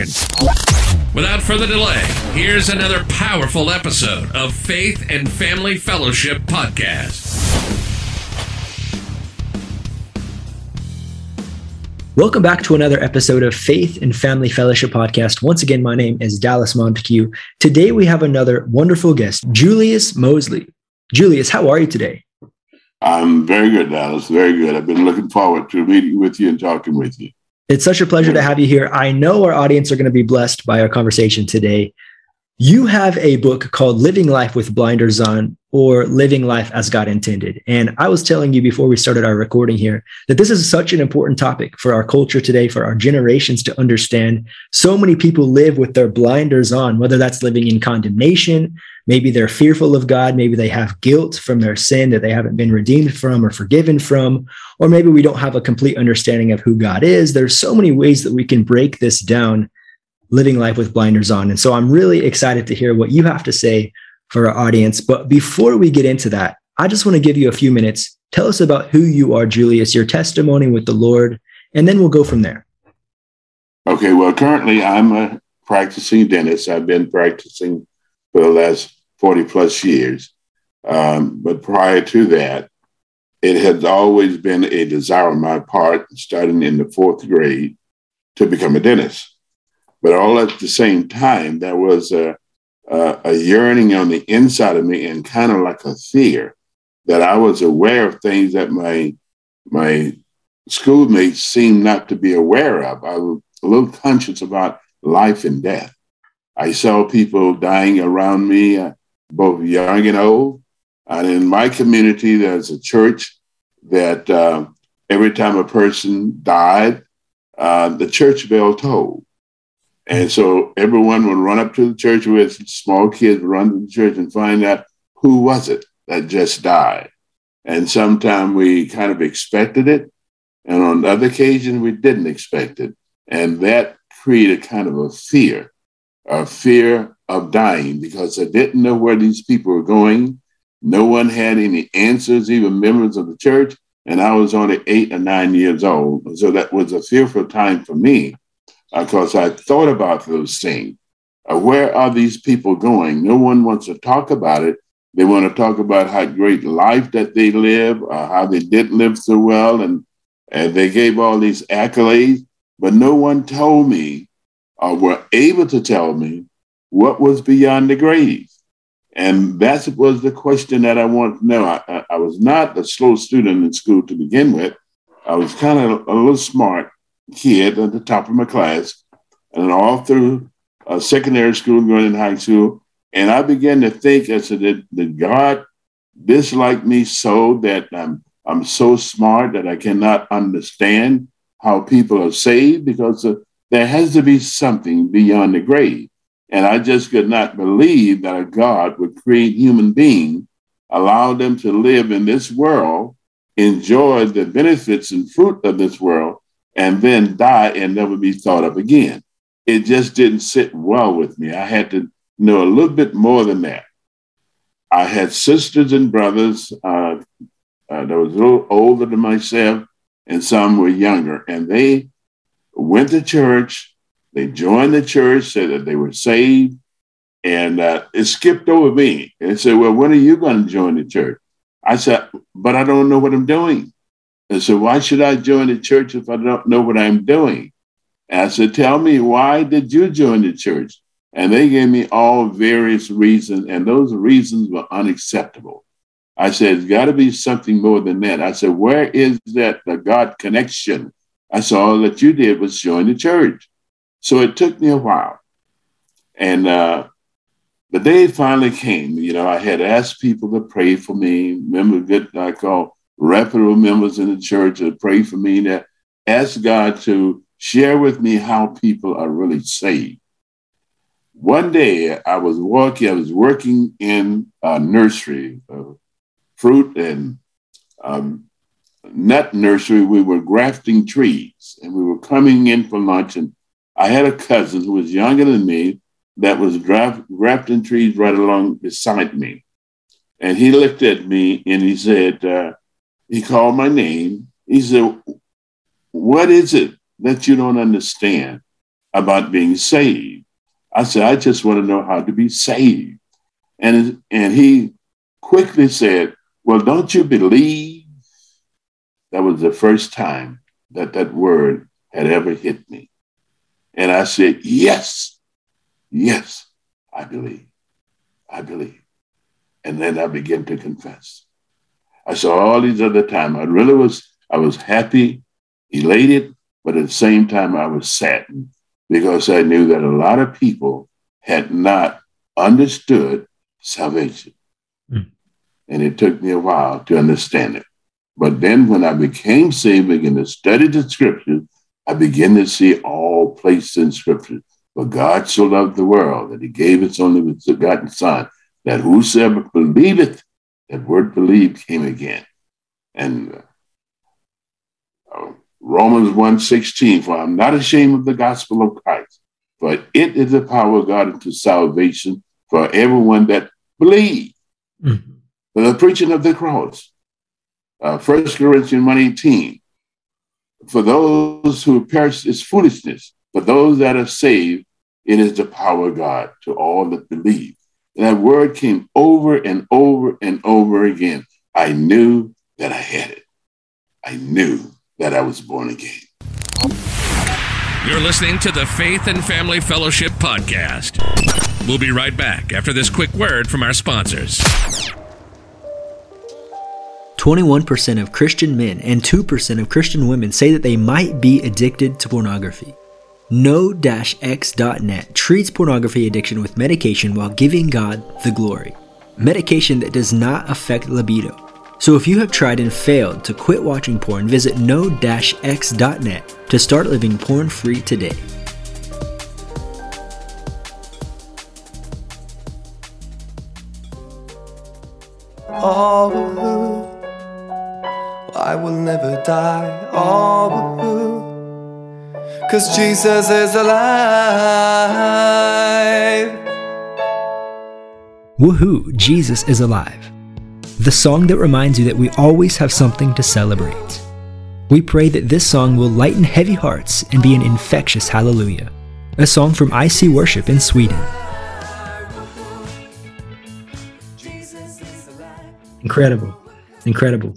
Without further delay, here's another powerful episode of Faith and Family Fellowship Podcast. Welcome back to another episode of Faith and Family Fellowship Podcast. Once again, my name is Dallas Montague. Today we have another wonderful guest, Julius Mosley. Julius, how are you today? I'm very good, Dallas. Very good. I've been looking forward to meeting with you and talking with you. It's such a pleasure to have you here. I know our audience are going to be blessed by our conversation today. You have a book called Living Life with Blinders On or Living Life as God Intended. And I was telling you before we started our recording here that this is such an important topic for our culture today, for our generations to understand. So many people live with their blinders on, whether that's living in condemnation, maybe they're fearful of God, maybe they have guilt from their sin that they haven't been redeemed from or forgiven from, or maybe we don't have a complete understanding of who God is. There's so many ways that we can break this down living life with blinders on. And so I'm really excited to hear what you have to say for our audience. But before we get into that, I just want to give you a few minutes. Tell us about who you are, Julius, your testimony with the Lord, and then we'll go from there. Okay, well, currently I'm a practicing dentist. I've been practicing for the last 40 plus years. Um, but prior to that, it has always been a desire on my part, starting in the fourth grade, to become a dentist. But all at the same time, there was a, a, a yearning on the inside of me and kind of like a fear that I was aware of things that my my schoolmates seemed not to be aware of. I was a little conscious about life and death. I saw people dying around me, uh, both young and old. And in my community, there's a church that uh, every time a person died, uh, the church bell tolled. And so everyone would run up to the church with small kids, run to the church and find out who was it that just died. And sometimes we kind of expected it. And on other occasions, we didn't expect it. And that created kind of a fear, a fear of dying because I didn't know where these people were going. No one had any answers, even members of the church. And I was only eight or nine years old. So that was a fearful time for me because I thought about those things. Uh, where are these people going? No one wants to talk about it. They want to talk about how great life that they live, uh, how they did live so well, and, and they gave all these accolades, but no one told me or were able to tell me what was beyond the grave. And that was the question that I wanted to know. I, I was not a slow student in school to begin with. I was kind of a little smart, kid at the top of my class, and all through uh, secondary school, going in high school. And I began to think, I said, did, did God dislike me so that I'm, I'm so smart that I cannot understand how people are saved? Because uh, there has to be something beyond the grave. And I just could not believe that a God would create human beings, allow them to live in this world, enjoy the benefits and fruit of this world, and then die and never be thought of again. It just didn't sit well with me. I had to know a little bit more than that. I had sisters and brothers uh, uh, that was a little older than myself, and some were younger, and they went to church. They joined the church, said that they were saved, and uh, it skipped over me. And said, Well, when are you going to join the church? I said, But I don't know what I'm doing. And so, why should I join the church if I don't know what I'm doing? And I said, Tell me, why did you join the church? And they gave me all various reasons, and those reasons were unacceptable. I said, It's got to be something more than that. I said, Where is that the God connection? I saw all that you did was join the church. So it took me a while. And uh, the day finally came. You know, I had asked people to pray for me, Remember, good, I call reputable members in the church to pray for me, that ask God to share with me how people are really saved. One day I was walking, I was working in a nursery, uh, fruit and um, nut nursery. We were grafting trees and we were coming in for lunch. And I had a cousin who was younger than me that was graft, grafting trees right along beside me. And he looked at me and he said, uh, he called my name. He said, What is it that you don't understand about being saved? I said, I just want to know how to be saved. And, and he quickly said, Well, don't you believe? That was the first time that that word had ever hit me. And I said, Yes, yes, I believe. I believe. And then I began to confess. I saw all these other times. I really was, I was happy, elated, but at the same time, I was saddened because I knew that a lot of people had not understood salvation. Mm. And it took me a while to understand it. But then when I became saved, began to study the scriptures, I began to see all places in scripture. For God so loved the world that he gave his only begotten Son, that whosoever believeth, that word believe came again. And uh, Romans 1.16, for I'm not ashamed of the gospel of Christ, for it is the power of God unto salvation for everyone that believes. Mm-hmm. For the preaching of the cross. Uh, 1 Corinthians 1.18, for those who perish is foolishness, for those that are saved, it is the power of God to all that believe. And that word came over and over and over again. I knew that I had it. I knew that I was born again. You're listening to the Faith and Family Fellowship Podcast. We'll be right back after this quick word from our sponsors. 21% of Christian men and 2% of Christian women say that they might be addicted to pornography. No-X.net treats pornography addiction with medication while giving God the glory. Medication that does not affect libido. So if you have tried and failed to quit watching porn, visit no-x.net to start living porn-free today. Oh, I will never die. Oh, Cause Jesus is alive. Woohoo, Jesus is alive. The song that reminds you that we always have something to celebrate. We pray that this song will lighten heavy hearts and be an infectious hallelujah. A song from IC Worship in Sweden. Incredible. Incredible.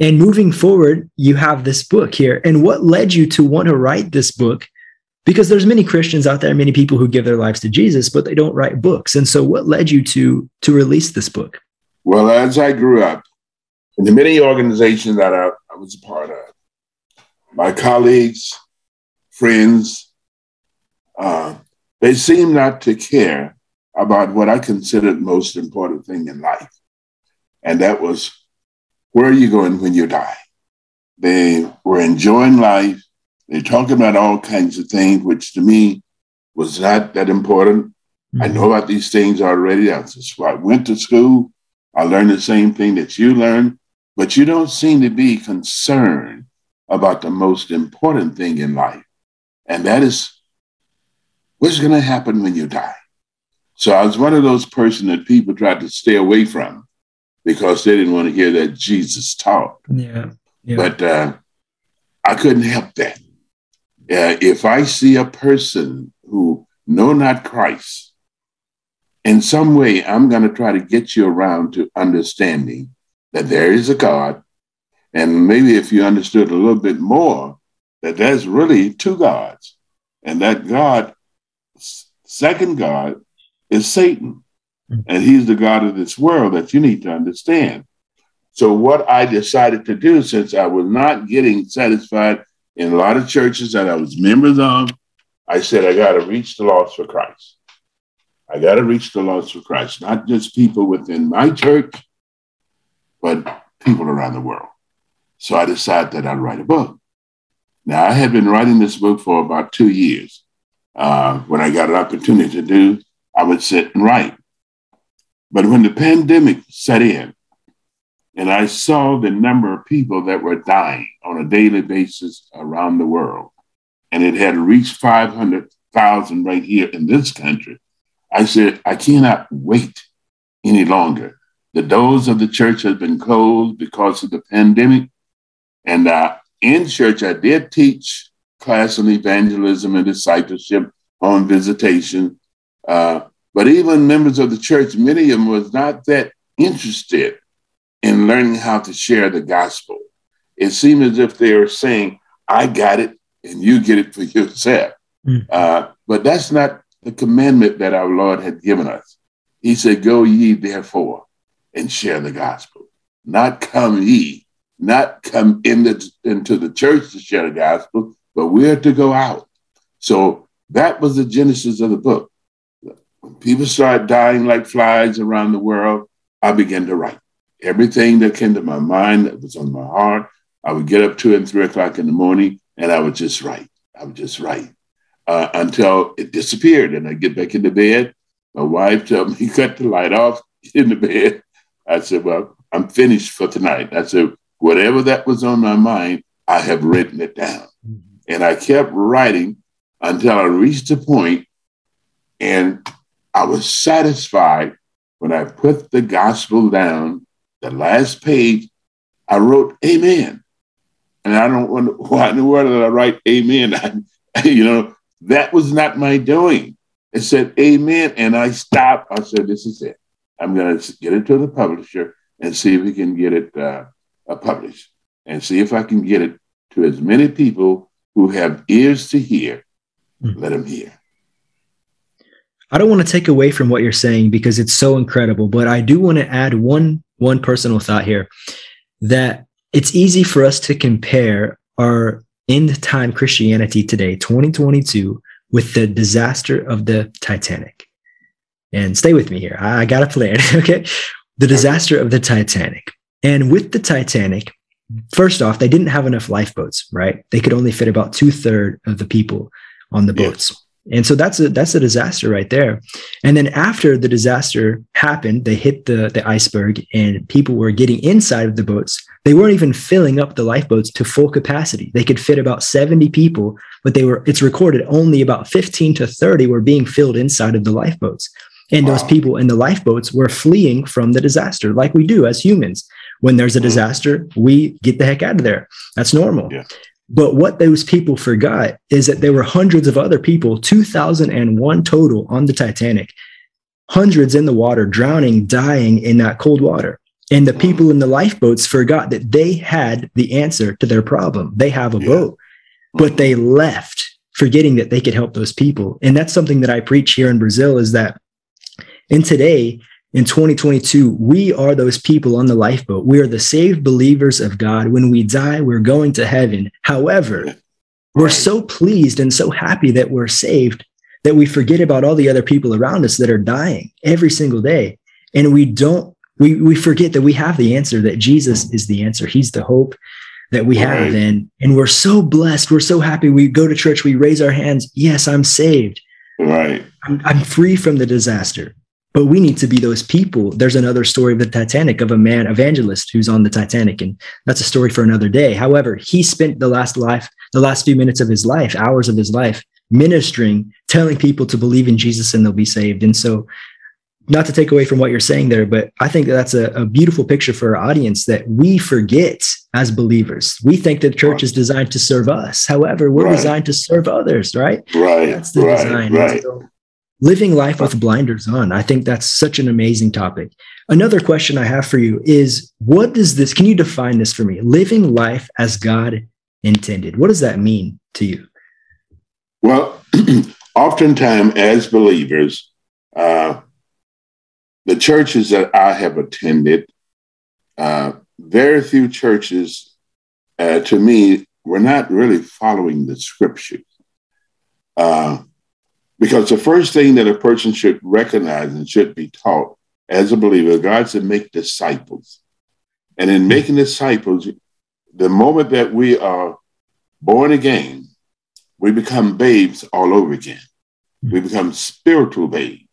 And moving forward, you have this book here. And what led you to want to write this book? Because there's many Christians out there, many people who give their lives to Jesus, but they don't write books. And so what led you to to release this book? Well, as I grew up, in the many organizations that I, I was a part of, my colleagues, friends, uh, they seemed not to care about what I considered most important thing in life. And that was where are you going when you die? They were enjoying life. They talked about all kinds of things, which to me was not that important. Mm-hmm. I know about these things already. That's why I went to school. I learned the same thing that you learned, but you don't seem to be concerned about the most important thing in life. And that is what's going to happen when you die. So I was one of those person that people tried to stay away from because they didn't want to hear that Jesus taught. Yeah. yeah. But uh, I couldn't help that. Uh, if I see a person who know not Christ, in some way, I'm going to try to get you around to understanding that there is a God. And maybe if you understood a little bit more, that there's really two gods. And that God, second God, is Satan. And he's the God of this world that you need to understand. So, what I decided to do, since I was not getting satisfied in a lot of churches that I was members of, I said, I got to reach the lost for Christ. I got to reach the lost for Christ, not just people within my church, but people around the world. So I decided that I'd write a book. Now, I had been writing this book for about two years. Uh, when I got an opportunity to do, I would sit and write. But when the pandemic set in, and I saw the number of people that were dying on a daily basis around the world, and it had reached 500,000 right here in this country, I said, I cannot wait any longer. The doors of the church have been closed because of the pandemic. And uh, in church, I did teach class on evangelism and discipleship on visitation. Uh, but even members of the church, many of them was not that interested in learning how to share the gospel. It seemed as if they were saying, I got it and you get it for yourself. Mm. Uh, but that's not the commandment that our Lord had given us. He said, Go ye therefore and share the gospel. Not come ye, not come in the, into the church to share the gospel, but we're to go out. So that was the genesis of the book. When people started dying like flies around the world, I began to write. Everything that came to my mind that was on my heart, I would get up two and three o'clock in the morning and I would just write. I would just write uh, until it disappeared. And I'd get back into bed. My wife told me, cut the light off, get in the bed. I said, well, I'm finished for tonight. I said, whatever that was on my mind, I have written it down. Mm-hmm. And I kept writing until I reached a point and I was satisfied when I put the gospel down, the last page, I wrote amen. And I don't wonder why in the world did I write amen? I, you know, that was not my doing. It said amen. And I stopped. I said, this is it. I'm going to get it to the publisher and see if we can get it uh, published and see if I can get it to as many people who have ears to hear. Mm. Let them hear. I don't want to take away from what you're saying because it's so incredible, but I do want to add one one personal thought here that it's easy for us to compare our end time Christianity today, 2022, with the disaster of the Titanic. And stay with me here. I got a plan. okay. The disaster of the Titanic. And with the Titanic, first off, they didn't have enough lifeboats, right? They could only fit about two thirds of the people on the boats. And so that's a that's a disaster right there. And then after the disaster happened, they hit the the iceberg and people were getting inside of the boats. They weren't even filling up the lifeboats to full capacity. They could fit about 70 people, but they were it's recorded only about 15 to 30 were being filled inside of the lifeboats. And wow. those people in the lifeboats were fleeing from the disaster like we do as humans. When there's a mm-hmm. disaster, we get the heck out of there. That's normal. Yeah. But what those people forgot is that there were hundreds of other people, 2001 total on the Titanic, hundreds in the water, drowning, dying in that cold water. And the people in the lifeboats forgot that they had the answer to their problem. They have a yeah. boat, but they left forgetting that they could help those people. And that's something that I preach here in Brazil is that in today, in 2022, we are those people on the lifeboat. We are the saved believers of God. When we die, we're going to heaven. However, we're so pleased and so happy that we're saved that we forget about all the other people around us that are dying every single day. And we don't, we, we forget that we have the answer, that Jesus is the answer. He's the hope that we have. And, and we're so blessed. We're so happy. We go to church, we raise our hands. Yes, I'm saved. Right. I'm, I'm free from the disaster. But we need to be those people. There's another story of the Titanic of a man evangelist who's on the Titanic, and that's a story for another day. However, he spent the last life, the last few minutes of his life, hours of his life, ministering, telling people to believe in Jesus and they'll be saved. And so, not to take away from what you're saying there, but I think that that's a, a beautiful picture for our audience that we forget as believers. We think that church is designed to serve us. However, we're right. designed to serve others, right? Right. That's the right, design. Right. So living life with blinders on. I think that's such an amazing topic. Another question I have for you is what does this, can you define this for me? Living life as God intended. What does that mean to you? Well, oftentimes as believers, uh, the churches that I have attended, uh, very few churches, uh, to me, were not really following the scriptures. Uh, Because the first thing that a person should recognize and should be taught as a believer, God said, make disciples. And in making disciples, the moment that we are born again, we become babes all over again. We hmm. become spiritual babes.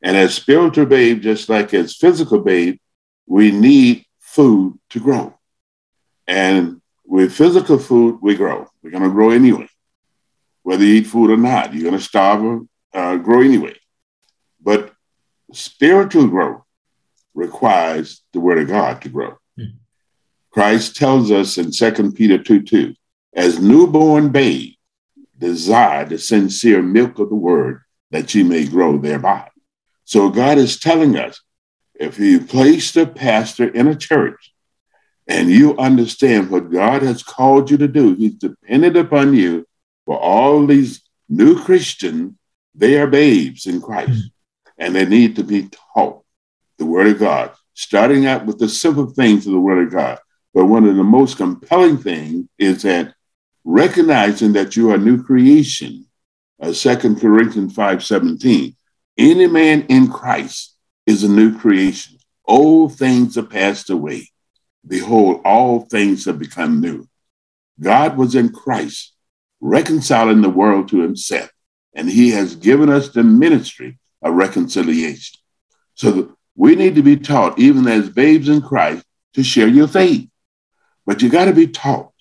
And as spiritual babes, just like as physical babes, we need food to grow. And with physical food, we grow. We're going to grow anyway. Whether you eat food or not, you're going to starve or uh, grow anyway. But spiritual growth requires the word of God to grow. Mm-hmm. Christ tells us in 2 Peter 2 2, as newborn babe, desire the sincere milk of the word that you may grow thereby. So God is telling us if you place the pastor in a church and you understand what God has called you to do, He's dependent upon you for all these new Christians, they are babes in Christ mm-hmm. and they need to be taught the Word of God, starting out with the simple things of the Word of God. But one of the most compelling things is that recognizing that you are a new creation, uh, 2 Corinthians 5 17, any man in Christ is a new creation. Old things are passed away. Behold, all things have become new. God was in Christ, reconciling the world to himself, and he has given us the ministry of reconciliation. So we need to be taught, even as babes in Christ, to share your faith. But you got to be taught.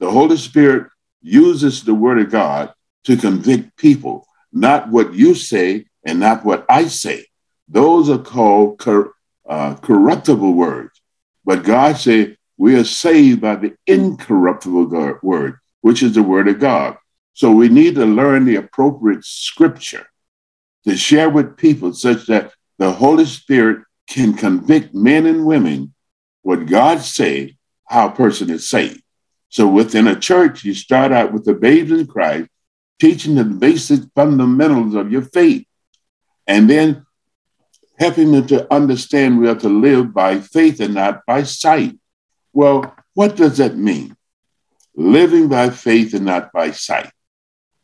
The Holy Spirit uses the word of God to convict people, not what you say and not what I say. Those are called cor- uh, corruptible words. But God said, we are saved by the incorruptible word, which is the word of God. So we need to learn the appropriate scripture to share with people such that the Holy Spirit can convict men and women what God say, how a person is saved. So within a church, you start out with the babes in Christ, teaching the basic fundamentals of your faith, and then helping them to understand we are to live by faith and not by sight. Well, what does that mean? Living by faith and not by sight.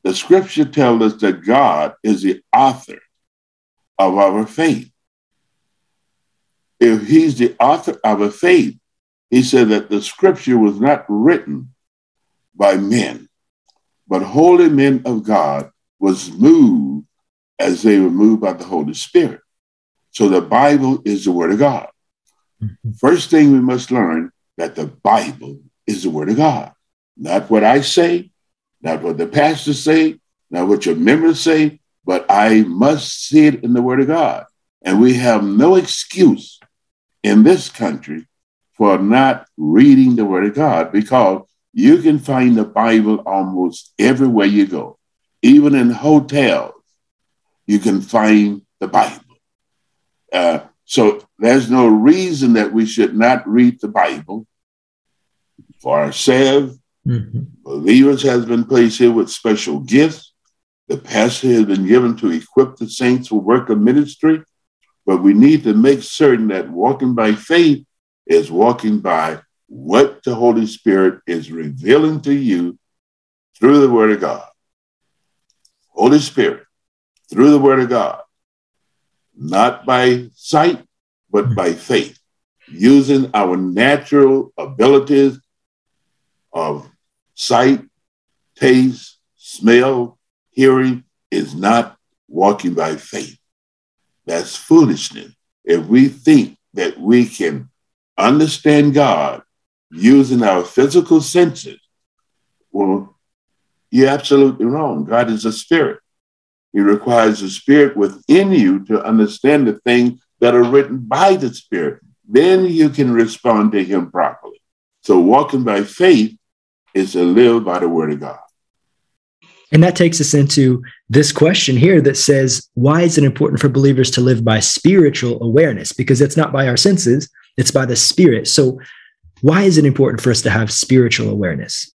The scripture tells us that God is the author of our faith. If he's the author of a faith, he said that the scripture was not written by men, but holy men of God was moved as they were moved by the Holy Spirit. So the Bible is the word of God. Mm-hmm. First thing we must learn that the Bible is the word of God. Not what I say, not what the pastors say, not what your members say, but I must see it in the word of God. And we have no excuse in this country for not reading the Word of God because you can find the Bible almost everywhere you go. Even in hotels, you can find the Bible. Uh, so there's no reason that we should not read the Bible for ourselves. Mm-hmm. Believers has been placed here with special gifts. The pastor has been given to equip the saints for work of ministry. But we need to make certain that walking by faith is walking by what the Holy Spirit is revealing to you through the Word of God. Holy Spirit, through the Word of God, not by sight, but by faith, using our natural abilities of sight, taste, smell, hearing is not walking by faith. That's foolishness. If we think that we can understand God using our physical senses, well, you're absolutely wrong. God is a spirit. He requires a spirit within you to understand the things that are written by the spirit. Then you can respond to him properly. So walking by faith is to live by the word of God. And that takes us into this question here that says, why is it important for believers to live by spiritual awareness? Because it's not by our senses, it's by the Spirit. So, why is it important for us to have spiritual awareness?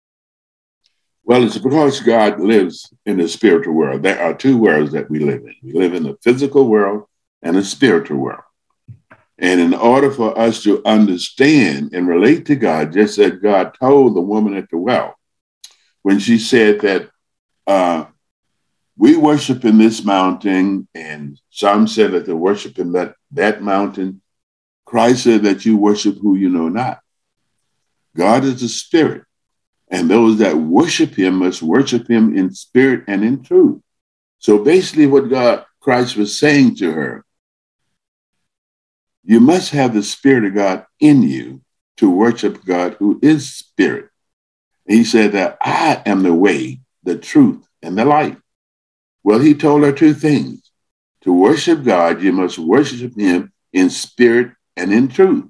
Well, it's because God lives in the spiritual world. There are two worlds that we live in we live in the physical world and the spiritual world. And in order for us to understand and relate to God, just as God told the woman at the well, when she said that uh, we worship in this mountain, and some said that they worship in that, that mountain. Christ said that you worship who you know not. God is a spirit, and those that worship him must worship him in spirit and in truth. So basically, what God Christ was saying to her, you must have the Spirit of God in you to worship God who is Spirit. He said that I am the way, the truth, and the light. Well, he told her two things. To worship God, you must worship him in spirit and in truth.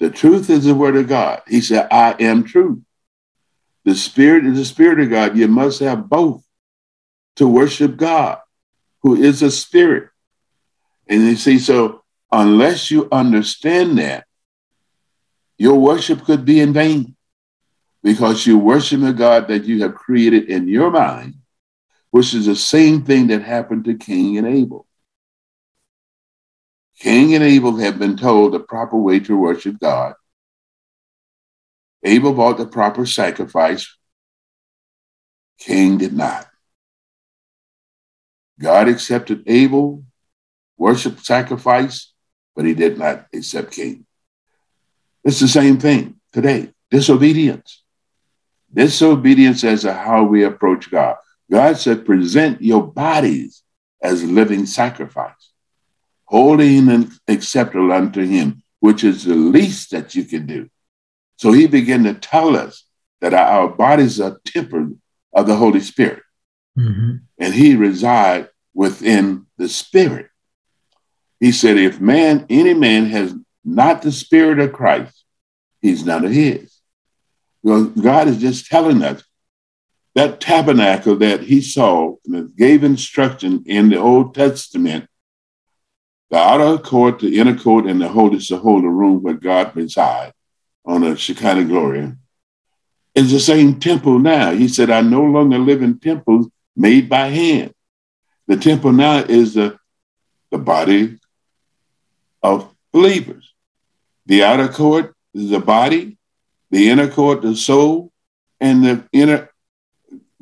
The truth is the word of God. He said, I am truth. The spirit is the spirit of God. You must have both to worship God, who is a spirit. And you see, so unless you understand that, your worship could be in vain because you worship a God that you have created in your mind which is the same thing that happened to Cain and Abel. Cain and Abel have been told the proper way to worship God. Abel bought the proper sacrifice. Cain did not. God accepted Abel, worship sacrifice, but he did not accept Cain. It's the same thing today disobedience. Disobedience as to how we approach God. God said, present your bodies as living sacrifice, holy and acceptable unto him, which is the least that you can do. So he began to tell us that our bodies are tempered of the Holy Spirit. Mm-hmm. And he reside within the Spirit. He said, if man, any man has not the Spirit of Christ, he's none of his. Well, God is just telling us that tabernacle that he saw and gave instruction in the Old Testament, the outer court, the inner court, and the holiest of holy room where God resides on a Shekinah glory, is the same temple now. He said, I no longer live in temples made by hand. The temple now is the, the body of believers. The outer court is the body, the inner court, the soul, and the inner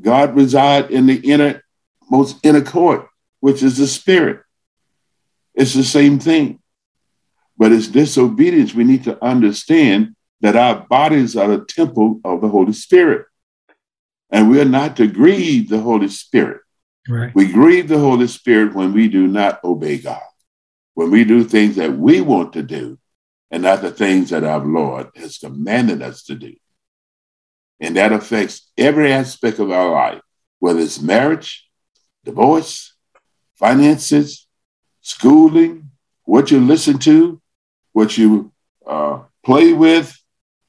God reside in the inner, most inner court, which is the spirit. It's the same thing. But it's disobedience. We need to understand that our bodies are the temple of the Holy Spirit. And we are not to grieve the Holy Spirit. Right. We grieve the Holy Spirit when we do not obey God, when we do things that we want to do and not the things that our Lord has commanded us to do. And that affects every aspect of our life, whether it's marriage, divorce, finances, schooling, what you listen to, what you uh, play with,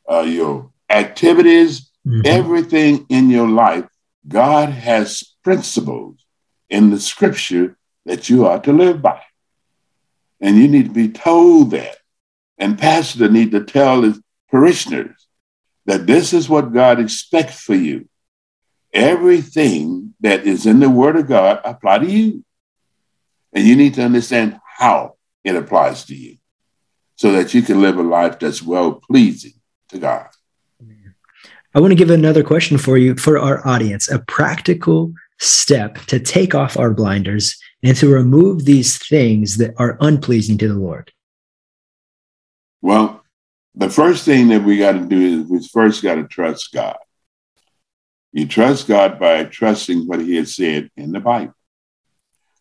uh, your activities, mm-hmm. everything in your life. God has principles in the scripture that you are to live by. And you need to be told that. And pastor need to tell his parishioners that this is what God expects for you. Everything that is in the Word of God apply to you. And you need to understand how it applies to you so that you can live a life that's well pleasing to God. I want to give another question for you, for our audience, a practical step to take off our blinders and to remove these things that are unpleasing to the Lord. Well, the first thing that we got to do is we first got to trust God. You trust God by trusting what He has said in the Bible.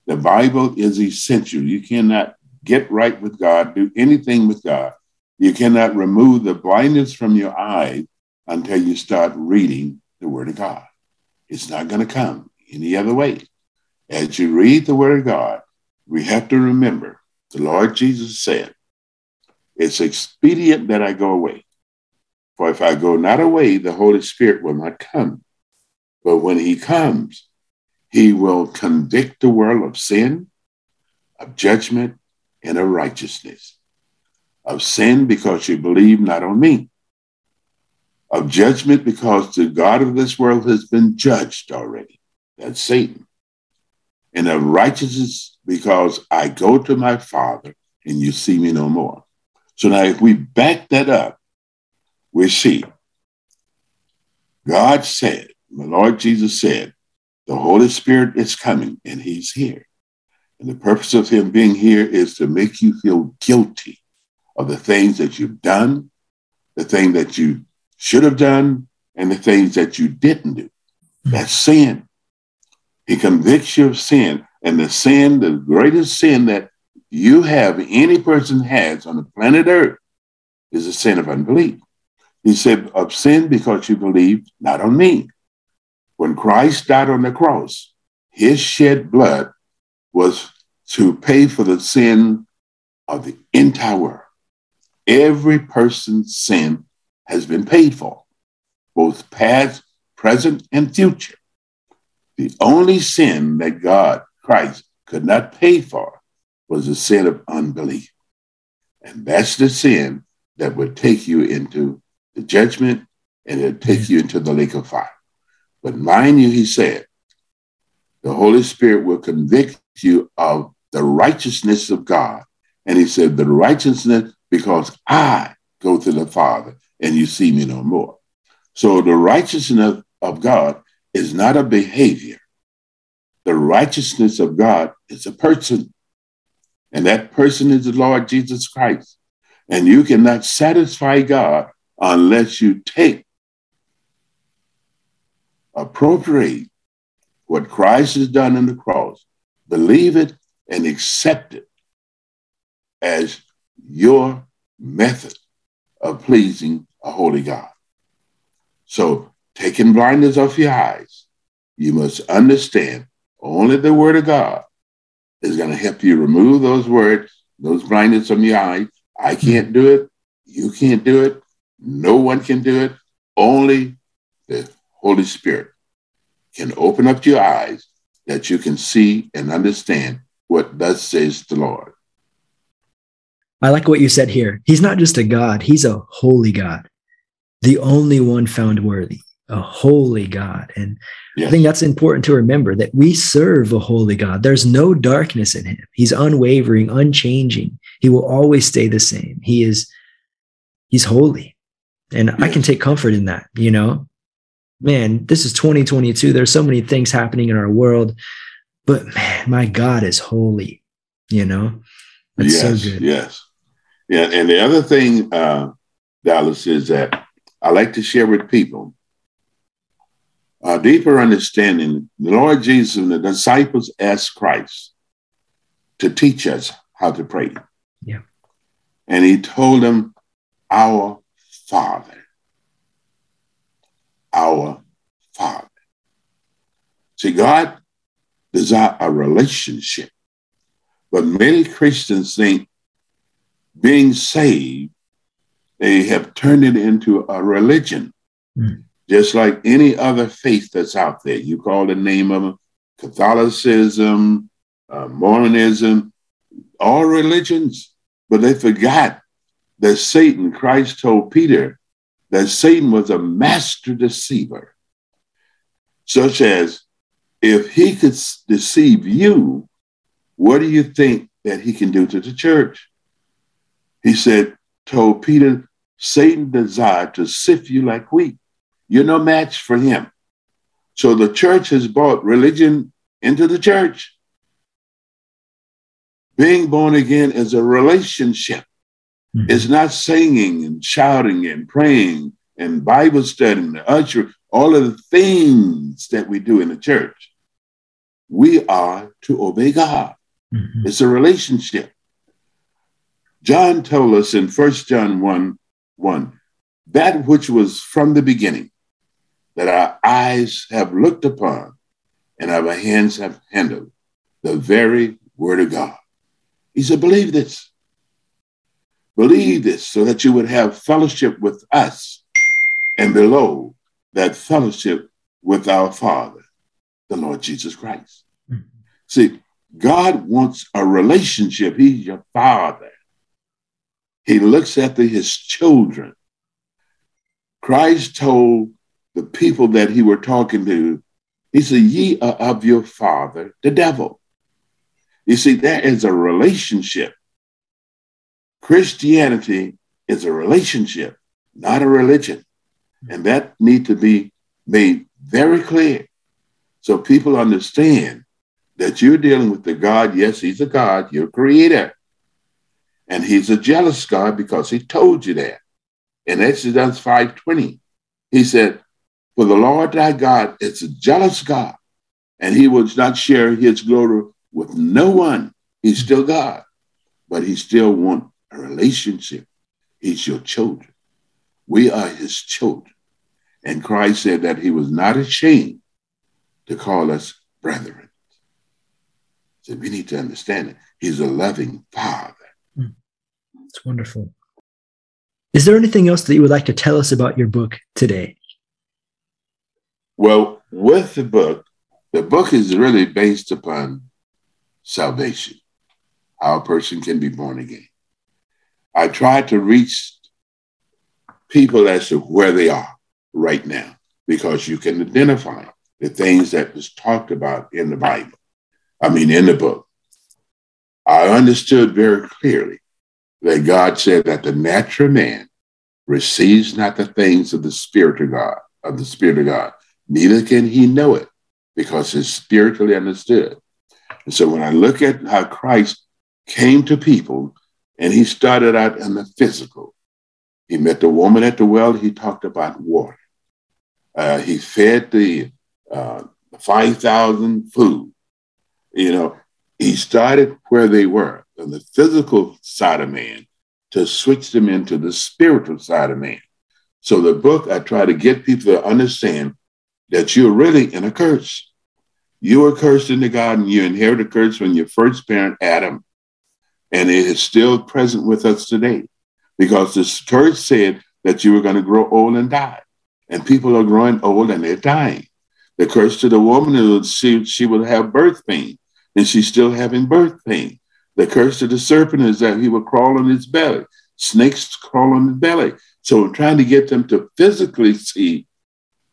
The Bible is essential. You cannot get right with God, do anything with God. You cannot remove the blindness from your eyes until you start reading the Word of God. It's not going to come any other way. As you read the Word of God, we have to remember the Lord Jesus said, it's expedient that I go away. For if I go not away, the Holy Spirit will not come. But when he comes, he will convict the world of sin, of judgment, and of righteousness. Of sin, because you believe not on me. Of judgment, because the God of this world has been judged already. That's Satan. And of righteousness, because I go to my Father and you see me no more. So now, if we back that up, we see God said, the Lord Jesus said, The Holy Spirit is coming and he's here. And the purpose of him being here is to make you feel guilty of the things that you've done, the thing that you should have done, and the things that you didn't do. That's sin. He convicts you of sin. And the sin, the greatest sin that you have, any person has on the planet Earth, is the sin of unbelief. He said, of sin because you believe not on me. When Christ died on the cross, his shed blood was to pay for the sin of the entire world. Every person's sin has been paid for, both past, present, and future. The only sin that God, Christ, could not pay for was the sin of unbelief. And that's the sin that would take you into the judgment and it'll take you into the lake of fire. But mind you, he said, the Holy Spirit will convict you of the righteousness of God. And he said, the righteousness because I go to the Father and you see me no more. So the righteousness of God is not a behavior. The righteousness of God is a person. And that person is the Lord Jesus Christ. And you cannot satisfy God unless you take, appropriate what Christ has done on the cross, believe it, and accept it as your method of pleasing a holy God. So, taking blindness off your eyes, you must understand only the word of God is going to help you remove those words, those blindness from your eyes. I hmm. can't do it. You can't do it. No one can do it. Only the Holy Spirit can open up your eyes that you can see and understand what thus says the Lord. I like what you said here. He's not just a God, he's a holy God, the only one found worthy, a holy God. And yes. I think that's important to remember that we serve a holy God. There's no darkness in him. He's unwavering, unchanging. He will always stay the same. He is, he's holy. And yes. I can take comfort in that, you know? Man, this is 2022. There's so many things happening in our world, but man, my God is holy, you know? That's yes, so good. Yes. Yeah, and the other thing, uh, Dallas, is that I like to share with people a deeper understanding. The Lord Jesus and the disciples asked Christ to teach us how to pray. Yeah. And he told them, Our Father. Our Father. See, God desires a relationship. But many Christians think being saved, they have turned it into a religion, mm. Just like any other faith that's out there. You call the name of Catholicism, uh, Mormonism, all religions, but they forgot that Satan, Christ told Peter that Satan was a master deceiver, such as if he could deceive you, what do you think that he can do to the church? He said, told Peter, Satan desired to sift you like wheat. You're no match for him. So the church has brought religion into the church. Being born again is a relationship. Mm-hmm. It's not singing and shouting and praying and Bible studying, the usher, all of the things that we do in the church. We are to obey God. Mm-hmm. It's a relationship. John told us in 1 John 1 1 that which was from the beginning, that our eyes have looked upon and our hands have handled, the very word of God. He said, Believe this. Believe this so that you would have fellowship with us and below that fellowship with our Father, the Lord Jesus Christ. Mm-hmm. See, God wants a relationship. He's your Father. He looks after his children. Christ told the people that he were talking to, he said, Ye are of your father, the devil. You see, there is a relationship. Christianity is a relationship, not a religion. And that need to be made very clear. So people understand that you're dealing with the God. Yes, he's a God, your creator. And he's a jealous God because he told you that. In Exodus 5:20, he said, For the Lord thy God is a jealous God, and he will not share his glory with no one. He's still God, but he still wants a relationship. He's your children. We are his children. And Christ said that he was not ashamed to call us brethren. So we need to understand it. He's a loving father. It's hmm. wonderful. Is there anything else that you would like to tell us about your book today? Well, with the book, the book is really based upon salvation, how a person can be born again. I try to reach people as to where they are right now because you can identify the things that was talked about in the Bible. I mean, in the book. I understood very clearly that God said that the natural man receives not the things of the Spirit of God, of the Spirit of God, neither can he know it because it's spiritually understood. And so when I look at how Christ came to people and he started out in the physical, he met the woman at the well, he talked about water. Uh, he fed the uh, 5,000 food. You know, he started where they were on the physical side of man to switch them into the spiritual side of man. So the book, I try to get people to understand that you're really in a curse. You were cursed in the garden. You inherited a curse from your first parent, Adam. And it is still present with us today because the curse said that you were going to grow old and die. And people are growing old and they're dying. The curse to the woman is she, she will have birth pain, and she's still having birth pain. The curse to the serpent is that he will crawl on his belly. Snakes crawl on the belly. So we're trying to get them to physically see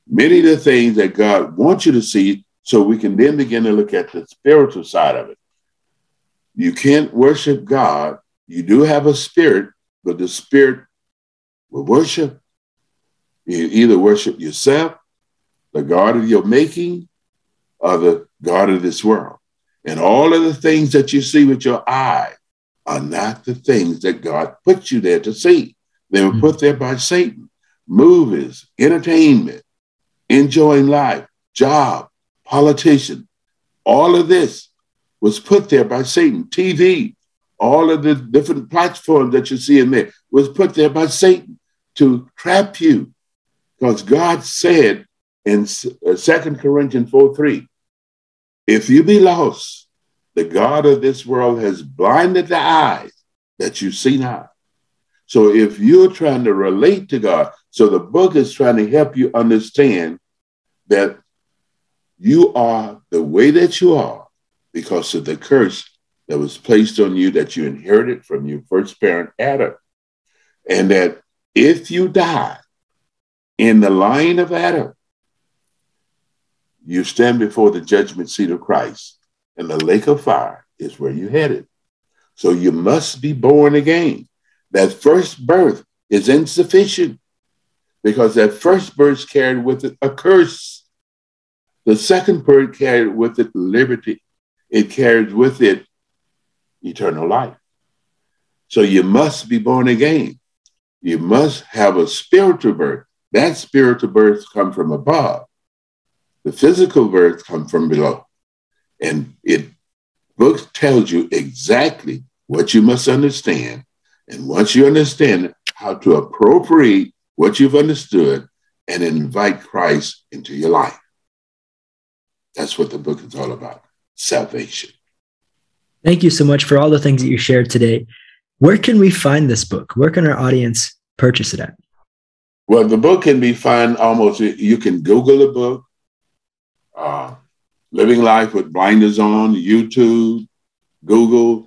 many of the things that God wants you to see so we can then begin to look at the spiritual side of it. You can't worship God. You do have a spirit, but the spirit will worship. You either worship yourself, the God of your making, or the God of this world. And all of the things that you see with your eye are not the things that God put you there to see. They were hmm. put there by Satan. Movies, entertainment, enjoying life, job, politician, all of this was put there by Satan. TV, all of the different platforms that you see in there was put there by Satan to trap you. Because God said in uh, Second Corinthians 4 3, if you be lost, the God of this world has blinded the eyes that you see not. So if you're trying to relate to God, so the book is trying to help you understand that you are the way that you are because of the curse that was placed on you that you inherited from your first parent, Adam. And that if you die in the line of Adam, you stand before the judgment seat of Christ, and the lake of fire is where you're headed. So you must be born again. That first birth is insufficient because that first birth carried with it a curse. The second birth carried with it liberty. It carries with it eternal life. So you must be born again. You must have a spiritual birth. That spiritual birth comes from above. The physical birth comes from below. And it book tells you exactly what you must understand. And once you understand how to appropriate what you've understood and invite Christ into your life. That's what the book is all about salvation. Thank you so much for all the things that you shared today. Where can we find this book? Where can our audience purchase it at? Well, the book can be found almost, you can Google the book uh, Living Life with Blinders On, YouTube, Google,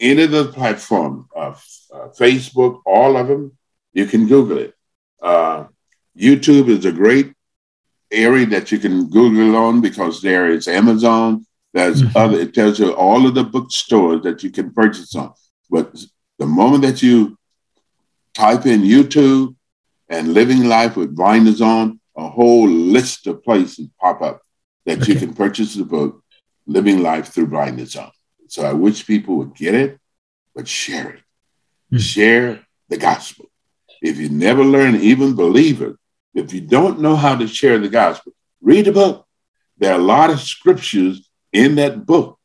any of the platform of uh, Facebook, all of them, you can Google it. Uh, YouTube is a great area that you can Google on because there is Amazon. There's mm-hmm. other. It tells you all of the bookstores that you can purchase on. But the moment that you type in YouTube and Living Life with Blinders On, a whole list of places pop up that Okay. you can purchase the book, Living Life Through Blindness on. So I wish people would get it, but share it. Hmm. Share the gospel. If you never learn, even believers, if you don't know how to share the gospel, read the book. There are a lot of scriptures in that book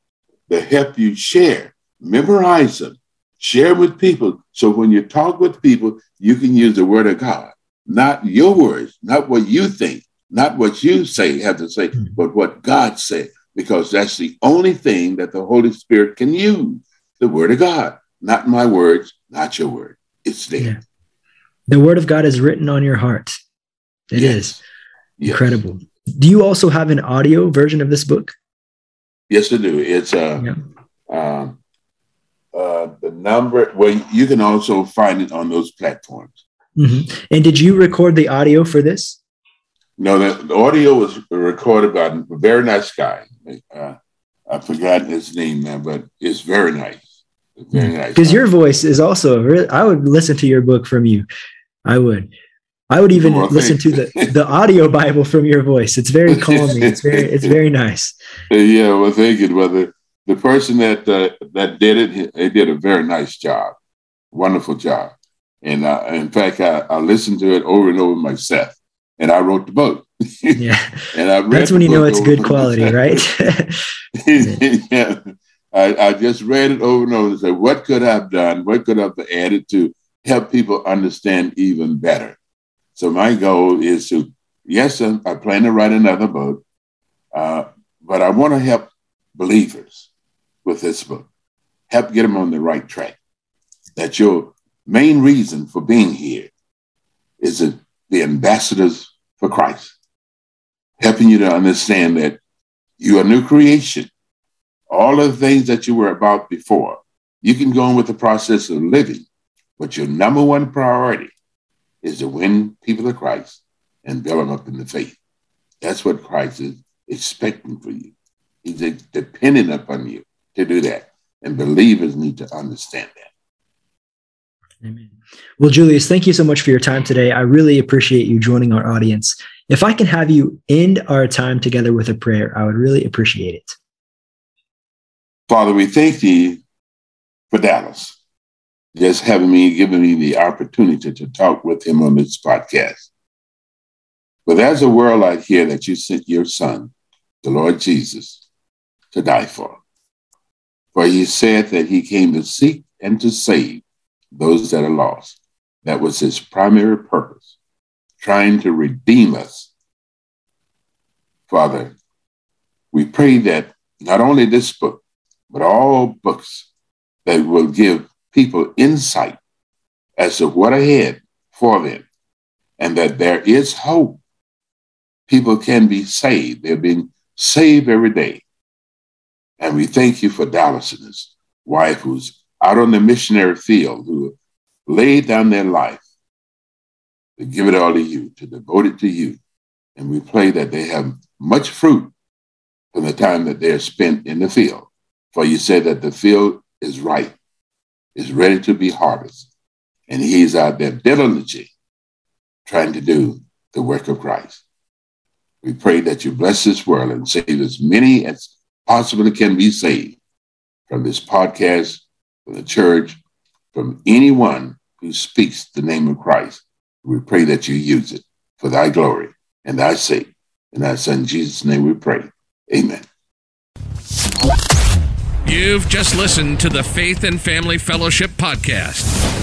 that help you share, memorize them, share with people. So when you talk with people, you can use the word of God, not your words, not what you think, not what you say, have to say, Hmm. but what God said, because that's the only thing that the Holy Spirit can use the word of God, not my words, not your word. It's there. Yeah. The word of God is written on your heart. It is Yes. Yes. incredible. Do you also have an audio version of this book? Yes, I do. It's uh, Yeah. um, uh, the number. Well, you can also find it on those platforms. Mhm. And did you record the audio for this? No, the, the audio was recorded by a very nice guy. Uh, I've forgotten his name now, but it's very nice. Very nice. Because your voice is also really, I would listen to your book from you. I would. I would even listen to the, the audio Bible from your voice. It's very calming. It's very it's very nice. Yeah, well, thank you. brother. the, person that uh, that did it, he- they did a very nice job, wonderful job. And uh, in fact, I, I listened to it over and over myself, and I wrote the book. Yeah. And I read That's when you know it's good quality, right? yeah. I, I just read it over and over and said, what could I have done? What could I have added to help people understand even better? So my goal is to, yes, I I plan to write another book, uh, but I want to help believers with this book, help get them on the right track. That your main reason for being here is to be ambassadors for Christ, helping you to understand that you are a new creation. All of the things that you were about before, you can go on with the process of living, but your number one priority is to win people to Christ and build them up in the faith. That's what Christ is expecting for you. He's dependent upon you to do that. And believers need to understand that. Amen. Well, Julius, thank you so much for your time today. I really appreciate you joining our audience. If I can have you end our time together with a prayer, I would really appreciate it. Father, we thank thee for Dallas, just having me, giving me the opportunity to talk with him on this podcast. But there's a world out here that you sent your son, the Lord Jesus, to die for. For he said that he came to seek and to save those that are lost. That was his primary purpose, trying to redeem us. Father, we pray that not only this book, but all books that will give people insight as to what ahead for them and that there is hope. People can be saved. They're being saved every day. And we thank you for Dallas and his wife who's out on the missionary field, who laid down their life to give it all to you, to devote it to you. And we pray that they have much fruit from the time that they're spent in the field. For you say that the field is ripe, is ready to be harvested. And he's out there diligently trying to do the work of Christ. We pray that you bless this world and save as many as possibly can be saved from this podcast, from the church, from anyone who speaks the name of Christ. We pray that you use it for thy glory and thy sake. In thy son Jesus' name we pray. Amen. You've just listened to the Faith and Family Fellowship Podcast